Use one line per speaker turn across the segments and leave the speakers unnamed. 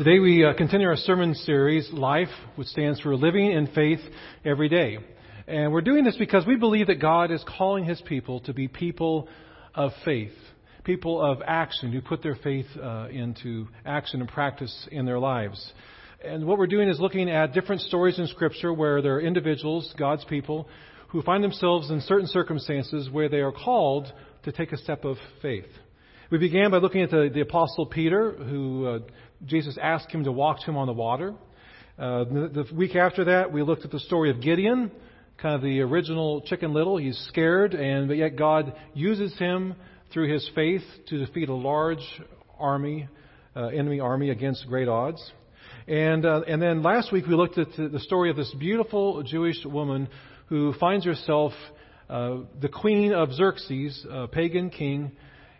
Today we uh, continue our sermon series, Life, which stands for Living in Faith Every Day. And we're doing this because we believe that God is calling His people to be people of faith, people of action who put their faith uh, into action and practice in their lives. And what we're doing is looking at different stories in Scripture where there are individuals, God's people, who find themselves in certain circumstances where they are called to take a step of faith. We began by looking at the, the Apostle Peter, who uh, Jesus asked him to walk to him on the water. Uh, the, the week after that, we looked at the story of Gideon, kind of the original Chicken Little. He's scared, and but yet God uses him through his faith to defeat a large army, uh, enemy army against great odds. And uh, and then last week we looked at the story of this beautiful Jewish woman who finds herself uh, the queen of Xerxes, a pagan king,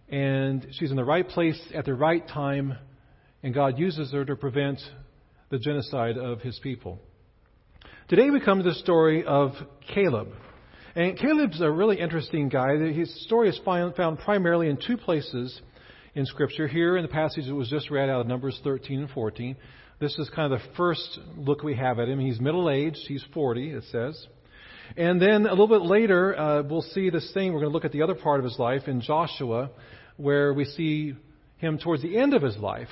and she's in the right place at the right time, and God uses her to prevent the genocide of his people. Today we come to the story of Caleb. And Caleb's a really interesting guy. His story is found primarily in two places in Scripture. Here in the passage that was just read out of Numbers 13 and 14. This is kind of the first look we have at him. He's middle aged, he's 40, it says. And then a little bit later, uh, we'll see this thing. We're going to look at the other part of his life in Joshua where we see him towards the end of his life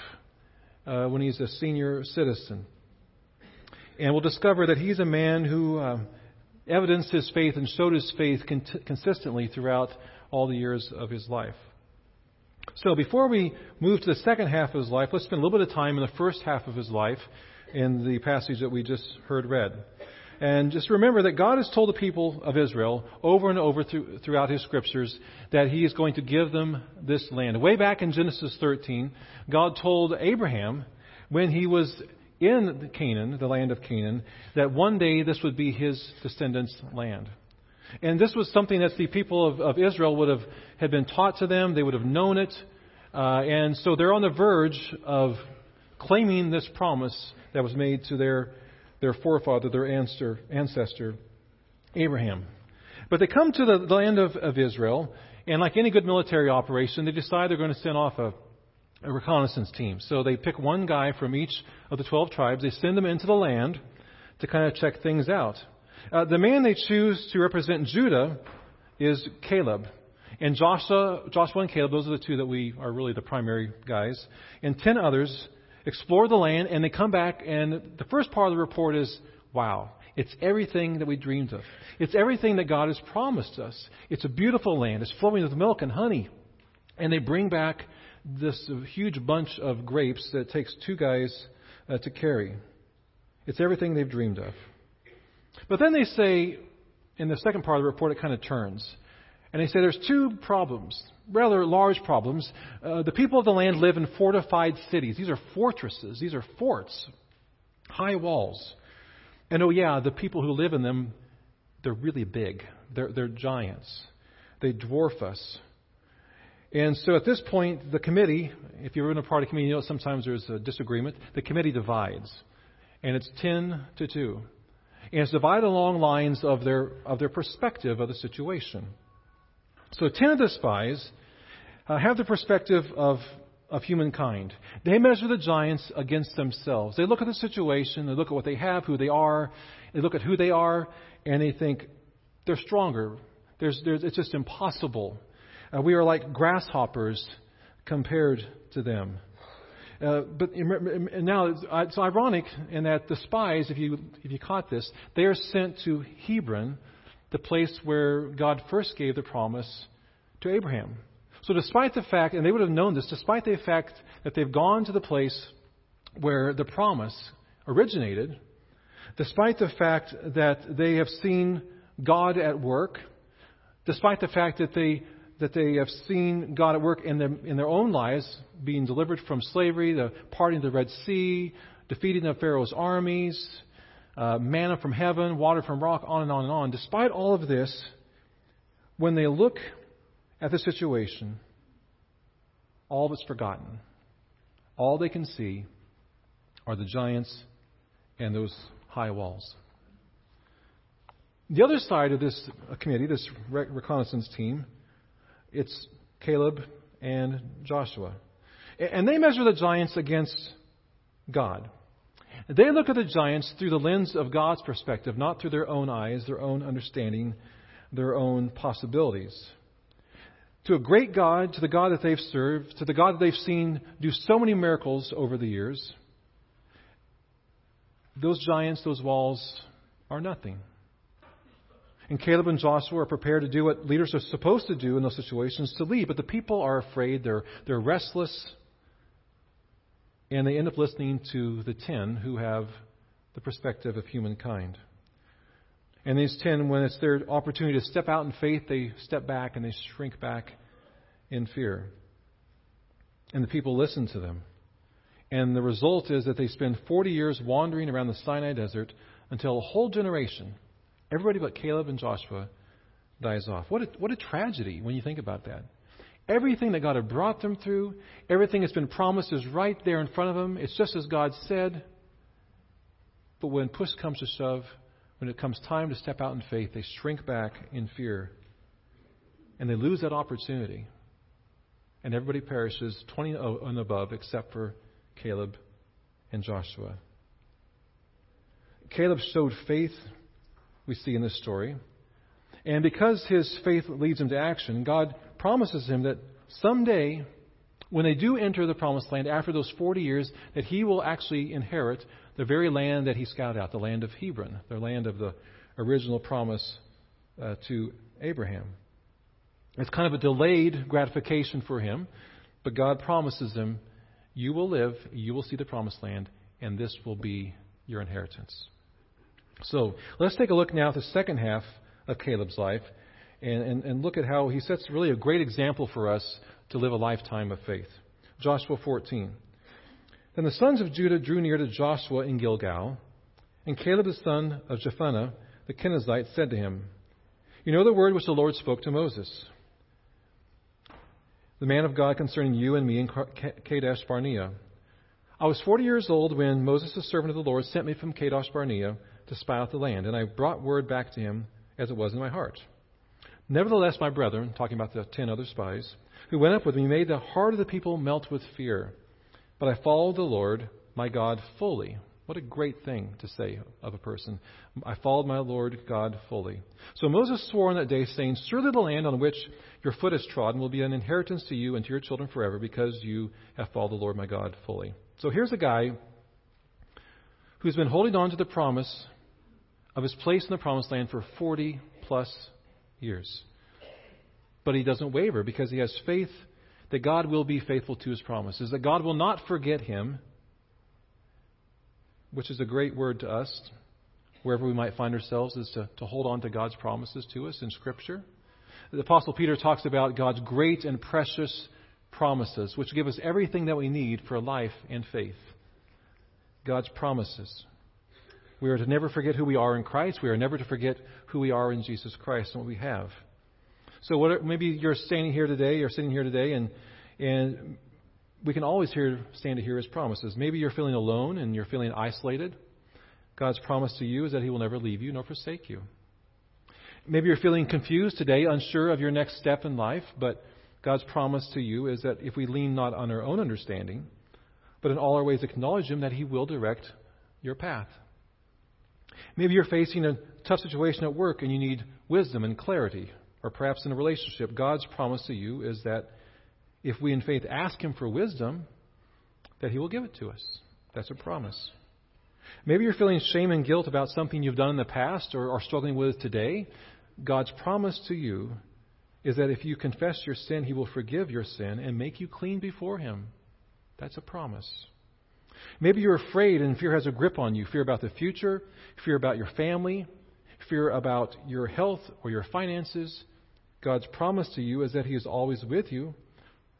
uh, when he's a senior citizen. And we'll discover that he's a man who uh, evidenced his faith and showed his faith con- consistently throughout all the years of his life. So before we move to the second half of his life, let's spend a little bit of time in the first half of his life in the passage that we just heard read. And just remember that God has told the people of Israel over and over through, throughout His scriptures that He is going to give them this land. Way back in Genesis 13, God told Abraham when he was in Canaan, the land of Canaan, that one day this would be his descendants' land. And this was something that the people of, of Israel would have had been taught to them. They would have known it. Uh, and so they're on the verge of claiming this promise that was made to their their forefather, their ancestor, ancestor Abraham. But they come to the land of, of Israel, and like any good military operation, they decide they're going to send off a, a reconnaissance team. So they pick one guy from each of the 12 tribes, they send them into the land to kind of check things out. Uh, the man they choose to represent Judah is Caleb. And Joshua, Joshua and Caleb, those are the two that we are really the primary guys. And ten others explore the land, and they come back, and the first part of the report is wow, it's everything that we dreamed of. It's everything that God has promised us. It's a beautiful land, it's flowing with milk and honey. And they bring back this huge bunch of grapes that takes two guys uh, to carry. It's everything they've dreamed of. But then they say, in the second part of the report, it kind of turns. And they say there's two problems, rather large problems. Uh, the people of the land live in fortified cities. These are fortresses, these are forts, high walls. And oh, yeah, the people who live in them, they're really big. They're, they're giants. They dwarf us. And so at this point, the committee, if you're in a party committee, you know sometimes there's a disagreement. The committee divides. And it's 10 to 2. And it's divided along lines of their, of their perspective of the situation. So ten of the spies uh, have the perspective of, of humankind. They measure the giants against themselves. They look at the situation, they look at what they have, who they are, they look at who they are, and they think they're stronger. There's, there's, it's just impossible. Uh, we are like grasshoppers compared to them. Uh, but now it's ironic in that the spies, if you if you caught this, they are sent to Hebron, the place where God first gave the promise to Abraham. So, despite the fact, and they would have known this, despite the fact that they've gone to the place where the promise originated, despite the fact that they have seen God at work, despite the fact that they that they have seen God at work in, them, in their own lives, being delivered from slavery, the parting of the Red Sea, defeating the Pharaoh's armies, uh, manna from heaven, water from rock, on and on and on. Despite all of this, when they look at the situation, all of it's forgotten. All they can see are the giants and those high walls. The other side of this committee, this reconnaissance team, it's Caleb and Joshua. And they measure the giants against God. They look at the giants through the lens of God's perspective, not through their own eyes, their own understanding, their own possibilities. To a great God, to the God that they've served, to the God that they've seen do so many miracles over the years, those giants, those walls are nothing. And Caleb and Joshua are prepared to do what leaders are supposed to do in those situations to lead. But the people are afraid, they're, they're restless, and they end up listening to the ten who have the perspective of humankind. And these ten, when it's their opportunity to step out in faith, they step back and they shrink back in fear. And the people listen to them. And the result is that they spend 40 years wandering around the Sinai desert until a whole generation, everybody but Caleb and Joshua, dies off. What a, what a tragedy when you think about that. Everything that God had brought them through, everything that's been promised is right there in front of them. It's just as God said. But when push comes to shove, when it comes time to step out in faith, they shrink back in fear. And they lose that opportunity. And everybody perishes, 20 and above, except for Caleb and Joshua. Caleb showed faith, we see in this story. And because his faith leads him to action, God promises him that someday, when they do enter the promised land after those 40 years, that he will actually inherit the very land that he scouted out, the land of Hebron, the land of the original promise uh, to Abraham. It's kind of a delayed gratification for him, but God promises him, You will live, you will see the promised land, and this will be your inheritance. So let's take a look now at the second half of Caleb's life and, and, and look at how he sets really a great example for us to live a lifetime of faith. Joshua 14. Then the sons of Judah drew near to Joshua in Gilgal, and Caleb the son of Jephunneh the Kenizzite said to him, You know the word which the Lord spoke to Moses, the man of God concerning you and me in Kadesh Barnea. I was forty years old when Moses, the servant of the Lord, sent me from Kadesh Barnea to spy out the land, and I brought word back to him as it was in my heart. Nevertheless, my brethren, talking about the ten other spies, who went up with me, made the heart of the people melt with fear. But I followed the Lord, my God, fully. What a great thing to say of a person. I followed my Lord God fully. So Moses swore on that day, saying, Surely the land on which your foot is trodden will be an inheritance to you and to your children forever, because you have followed the Lord my God fully. So here's a guy who's been holding on to the promise of his place in the promised land for 40 plus years. But he doesn't waver because he has faith that God will be faithful to his promises, that God will not forget him, which is a great word to us, wherever we might find ourselves, is to, to hold on to God's promises to us in Scripture. The Apostle Peter talks about God's great and precious promises, which give us everything that we need for life and faith. God's promises. We are to never forget who we are in Christ. We are never to forget who we are in Jesus Christ and what we have. So what, maybe you're standing here today, you're sitting here today, and and we can always hear, stand to hear His promises. Maybe you're feeling alone and you're feeling isolated. God's promise to you is that He will never leave you nor forsake you. Maybe you're feeling confused today, unsure of your next step in life, but God's promise to you is that if we lean not on our own understanding, but in all our ways acknowledge Him, that He will direct your path. Maybe you're facing a tough situation at work and you need wisdom and clarity, or perhaps in a relationship. God's promise to you is that if we in faith ask Him for wisdom, that He will give it to us. That's a promise. Maybe you're feeling shame and guilt about something you've done in the past or are struggling with today. God's promise to you is that if you confess your sin, He will forgive your sin and make you clean before Him. That's a promise. Maybe you're afraid and fear has a grip on you fear about the future, fear about your family, fear about your health or your finances. God's promise to you is that He is always with you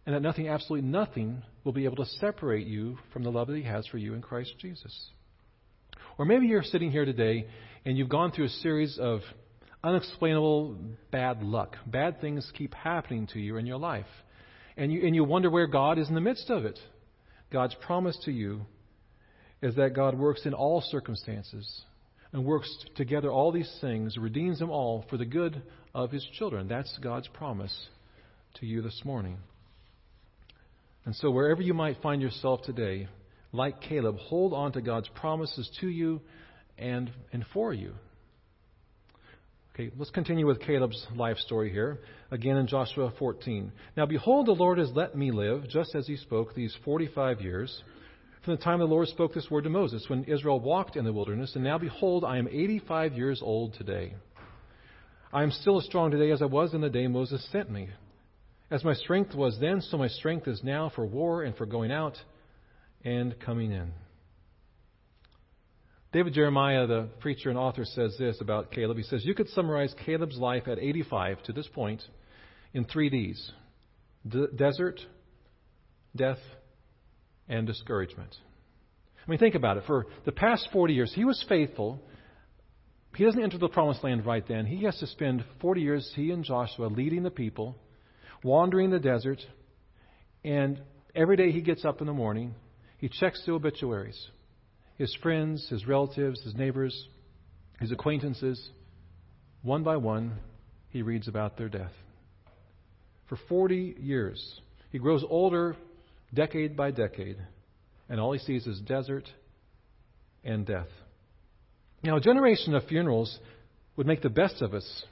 and that nothing, absolutely nothing, will be able to separate you from the love that He has for you in Christ Jesus. Or maybe you're sitting here today and you've gone through a series of unexplainable bad luck. Bad things keep happening to you in your life. And you, and you wonder where God is in the midst of it. God's promise to you is that God works in all circumstances and works together all these things, redeems them all for the good of his children. That's God's promise to you this morning. And so, wherever you might find yourself today, like Caleb, hold on to God's promises to you and, and for you. Okay, let's continue with Caleb's life story here. Again in Joshua 14. Now behold, the Lord has let me live, just as he spoke, these 45 years, from the time the Lord spoke this word to Moses, when Israel walked in the wilderness. And now behold, I am 85 years old today. I am still as strong today as I was in the day Moses sent me. As my strength was then, so my strength is now for war and for going out and coming in. David Jeremiah, the preacher and author, says this about Caleb. He says, You could summarize Caleb's life at 85 to this point in three D's desert, death, and discouragement. I mean, think about it. For the past 40 years, he was faithful. He doesn't enter the promised land right then. He has to spend 40 years, he and Joshua, leading the people, wandering the desert, and every day he gets up in the morning, he checks the obituaries his friends, his relatives, his neighbors, his acquaintances, one by one, he reads about their death. For 40 years, he grows older decade by decade, and all he sees is desert and death. Now, a generation of funerals would make the best of us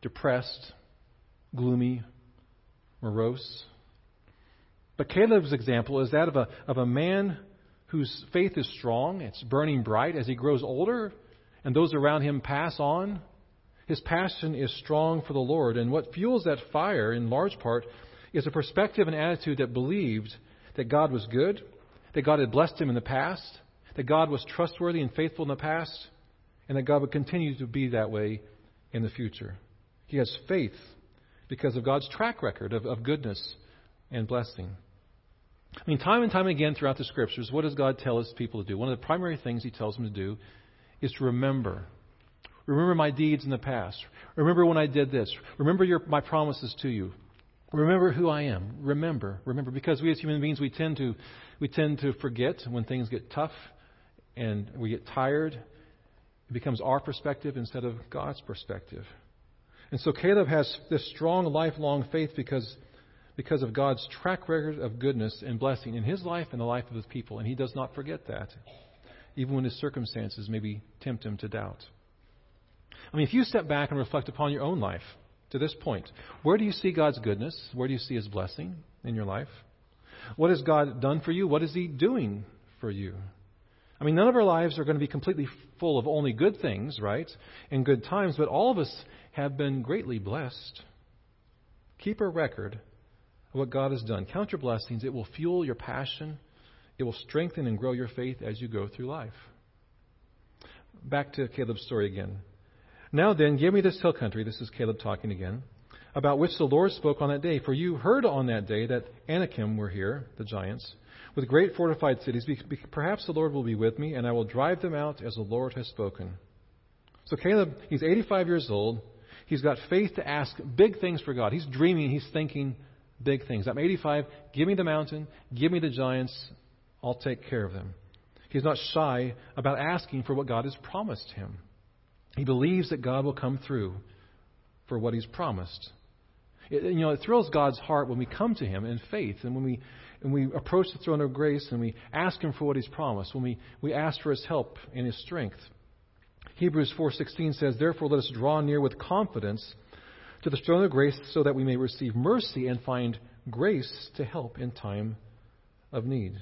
depressed, gloomy, morose. But Caleb's example is that of a, of a man whose faith is strong, it's burning bright as he grows older, and those around him pass on. His passion is strong for the Lord, and what fuels that fire, in large part, is a perspective and attitude that believed that God was good, that God had blessed him in the past, that God was trustworthy and faithful in the past, and that God would continue to be that way in the future. He has faith because of God's track record of, of goodness and blessing. I mean, time and time again throughout the scriptures, what does God tell his people to do? One of the primary things he tells them to do is to remember. Remember my deeds in the past. Remember when I did this. Remember your, my promises to you. Remember who I am. Remember, remember, because we as human beings we tend to we tend to forget when things get tough and we get tired. It becomes our perspective instead of God's perspective. And so Caleb has this strong lifelong faith because because of God's track record of goodness and blessing in his life and the life of his people. And he does not forget that, even when his circumstances maybe tempt him to doubt. I mean, if you step back and reflect upon your own life to this point, where do you see God's goodness? Where do you see his blessing in your life? What has God done for you? What is he doing for you? I mean, none of our lives are going to be completely full of only good things, right? And good times, but all of us have been greatly blessed. Keep a record what God has done. Count your blessings. It will fuel your passion. It will strengthen and grow your faith as you go through life. Back to Caleb's story again. Now then, give me this hill country. This is Caleb talking again. About which the Lord spoke on that day. For you heard on that day that Anakim were here, the giants, with great fortified cities. Perhaps the Lord will be with me, and I will drive them out as the Lord has spoken. So Caleb, he's 85 years old. He's got faith to ask big things for God. He's dreaming, he's thinking big things. I'm 85. Give me the mountain. Give me the giants. I'll take care of them. He's not shy about asking for what God has promised him. He believes that God will come through for what he's promised. It, you know, it thrills God's heart when we come to him in faith and when we, when we approach the throne of grace and we ask him for what he's promised, when we, we ask for his help and his strength. Hebrews 4:16 says, "Therefore let us draw near with confidence to the throne of grace so that we may receive mercy and find grace to help in time of need.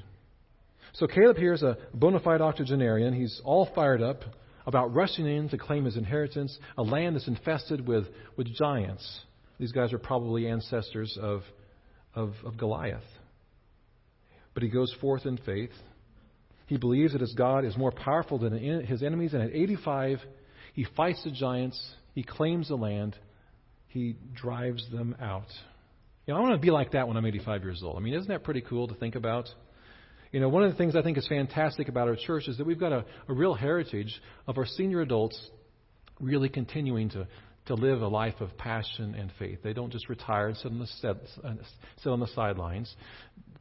So Caleb here is a bona fide octogenarian. He's all fired up about rushing in to claim his inheritance, a land that's infested with, with giants. These guys are probably ancestors of, of, of Goliath. But he goes forth in faith. He believes that his God is more powerful than his enemies, and at 85, he fights the giants, he claims the land, he drives them out. You know, I want to be like that when I'm 85 years old. I mean, isn't that pretty cool to think about? You know, one of the things I think is fantastic about our church is that we've got a, a real heritage of our senior adults really continuing to, to live a life of passion and faith. They don't just retire and sit on the, set, uh, sit on the sidelines.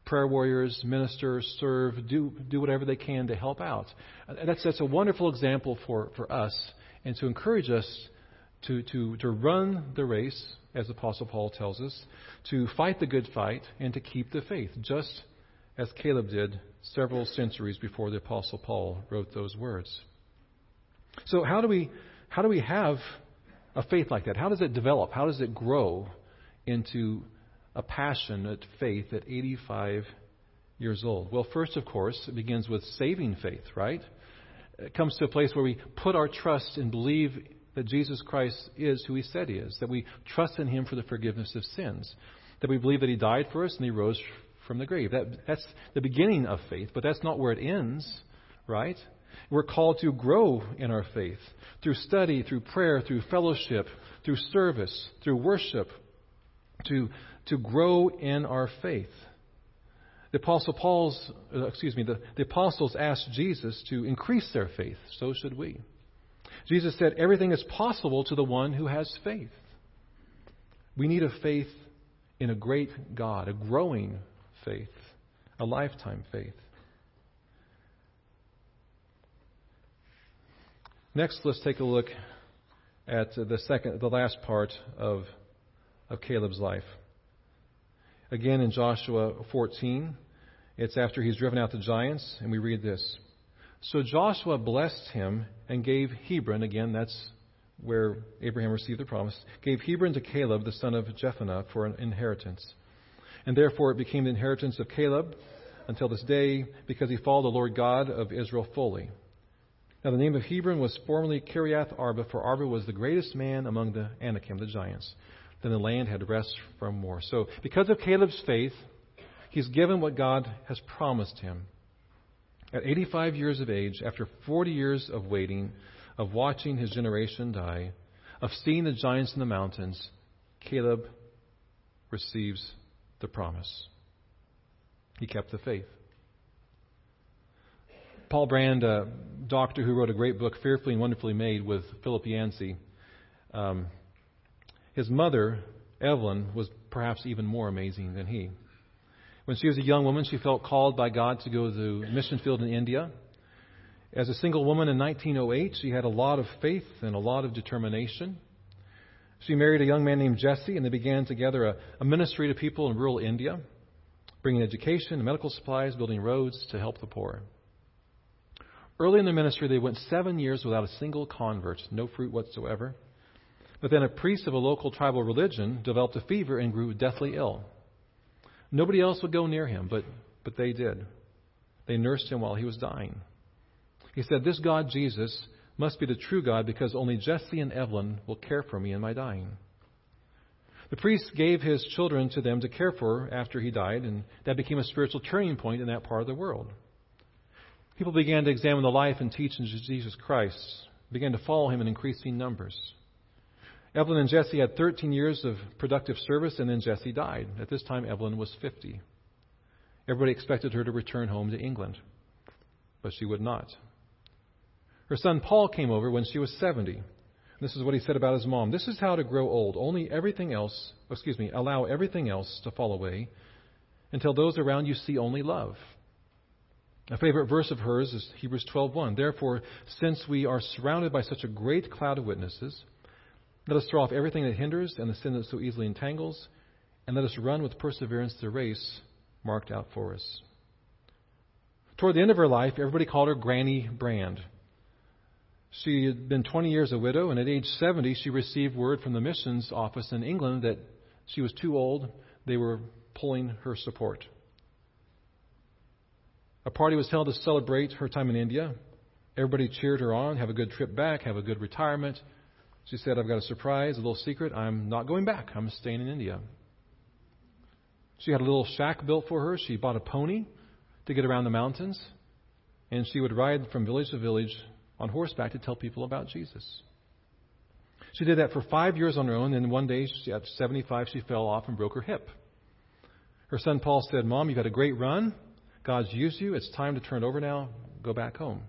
Prayer warriors, minister, serve, do, do whatever they can to help out. That's, that's a wonderful example for, for us and to encourage us to, to, to run the race, as the Apostle Paul tells us, to fight the good fight, and to keep the faith, just as Caleb did several centuries before the Apostle Paul wrote those words. So, how do we, how do we have a faith like that? How does it develop? How does it grow into a passionate faith at 85 years old? Well, first, of course, it begins with saving faith, right? It comes to a place where we put our trust and believe that Jesus Christ is who he said he is, that we trust in him for the forgiveness of sins, that we believe that he died for us and he rose from the grave. That, that's the beginning of faith, but that's not where it ends, right? We're called to grow in our faith through study, through prayer, through fellowship, through service, through worship, to, to grow in our faith. The apostle Paul's, uh, excuse me, the, the apostles asked Jesus to increase their faith. So should we. Jesus said, everything is possible to the one who has faith. We need a faith in a great God, a growing faith, a lifetime faith. Next, let's take a look at the second, the last part of, of Caleb's life. Again, in Joshua 14, it's after he's driven out the giants, and we read this. So Joshua blessed him and gave Hebron, again, that's where Abraham received the promise, gave Hebron to Caleb, the son of Jephunneh, for an inheritance. And therefore it became the inheritance of Caleb until this day, because he followed the Lord God of Israel fully. Now the name of Hebron was formerly Kiriath Arba, for Arba was the greatest man among the Anakim, the giants. Then the land had rest from war. So because of Caleb's faith, he's given what God has promised him. At 85 years of age, after 40 years of waiting, of watching his generation die, of seeing the giants in the mountains, Caleb receives the promise. He kept the faith. Paul Brand, a doctor who wrote a great book, Fearfully and Wonderfully Made, with Philip Yancey, um, his mother, Evelyn, was perhaps even more amazing than he. When she was a young woman, she felt called by God to go to the mission field in India. As a single woman in 1908, she had a lot of faith and a lot of determination. She married a young man named Jesse, and they began together a, a ministry to people in rural India, bringing education medical supplies, building roads to help the poor. Early in their ministry, they went seven years without a single convert, no fruit whatsoever. But then a priest of a local tribal religion developed a fever and grew deathly ill. Nobody else would go near him, but, but they did. They nursed him while he was dying. He said, This God, Jesus, must be the true God because only Jesse and Evelyn will care for me in my dying. The priest gave his children to them to care for after he died, and that became a spiritual turning point in that part of the world. People began to examine the life and teachings of Jesus Christ, began to follow him in increasing numbers. Evelyn and Jesse had 13 years of productive service, and then Jesse died. At this time, Evelyn was 50. Everybody expected her to return home to England, but she would not. Her son Paul came over when she was 70. This is what he said about his mom. This is how to grow old. Only everything else, oh, excuse me, allow everything else to fall away until those around you see only love. A favorite verse of hers is Hebrews 12:1. Therefore, since we are surrounded by such a great cloud of witnesses, let us throw off everything that hinders and the sin that so easily entangles, and let us run with perseverance the race marked out for us. Toward the end of her life, everybody called her Granny Brand. She had been 20 years a widow, and at age 70, she received word from the missions office in England that she was too old. They were pulling her support. A party was held to celebrate her time in India. Everybody cheered her on, have a good trip back, have a good retirement. She said, I've got a surprise, a little secret. I'm not going back. I'm staying in India. She had a little shack built for her. She bought a pony to get around the mountains. And she would ride from village to village on horseback to tell people about Jesus. She did that for five years on her own, and one day, at 75, she fell off and broke her hip. Her son Paul said, Mom, you've had a great run. God's used you. It's time to turn over now. Go back home.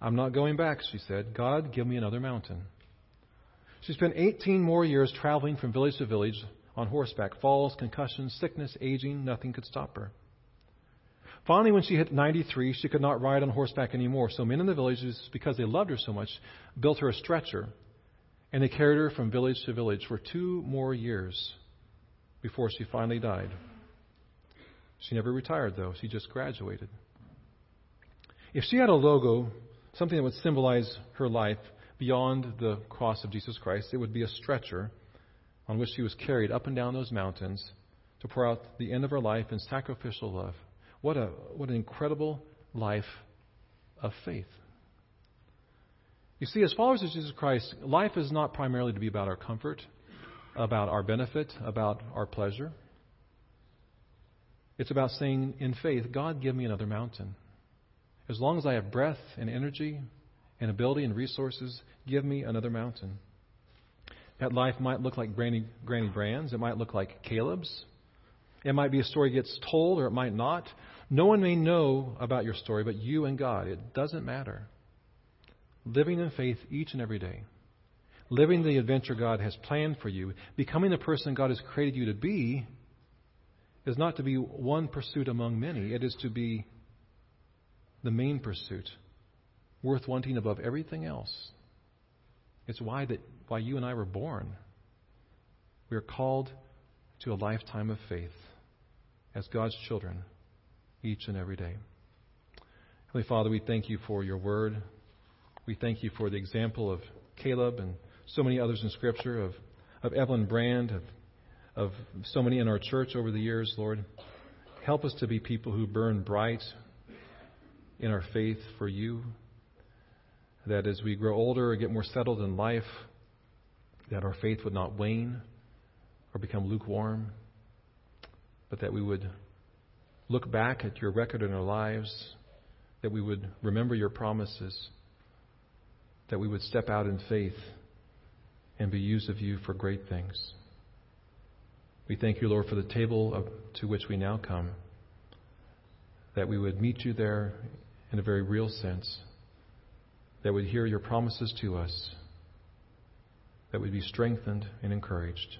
I'm not going back, she said. God, give me another mountain. She spent 18 more years traveling from village to village on horseback. Falls, concussions, sickness, aging, nothing could stop her. Finally, when she hit 93, she could not ride on horseback anymore. So men in the villages, because they loved her so much, built her a stretcher, and they carried her from village to village for two more years before she finally died. She never retired, though. She just graduated. If she had a logo, something that would symbolize her life beyond the cross of Jesus Christ, it would be a stretcher on which she was carried up and down those mountains to pour out the end of her life in sacrificial love. What, a, what an incredible life of faith. You see, as followers of Jesus Christ, life is not primarily to be about our comfort, about our benefit, about our pleasure. It's about saying in faith, God, give me another mountain. As long as I have breath and energy and ability and resources, give me another mountain. That life might look like Granny, Granny Brand's. It might look like Caleb's. It might be a story gets told or it might not. No one may know about your story but you and God. It doesn't matter. Living in faith each and every day. Living the adventure God has planned for you. Becoming the person God has created you to be is not to be one pursuit among many. It is to be the main pursuit, worth wanting above everything else. It's why that why you and I were born. We are called to a lifetime of faith as God's children each and every day. Heavenly Father, we thank you for your word. We thank you for the example of Caleb and so many others in Scripture, of, of Evelyn Brand, of, of so many in our church over the years, Lord. Help us to be people who burn bright in our faith for you. That as we grow older and get more settled in life, that our faith would not wane or become lukewarm, but that we would look back at your record in our lives, that we would remember your promises, that we would step out in faith and be used of you for great things. We thank you, Lord, for the table to which we now come, that we would meet you there in a very real sense, that would hear your promises to us, that would be strengthened and encouraged,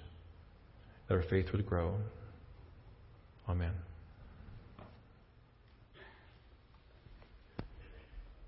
that our faith would grow. Amen.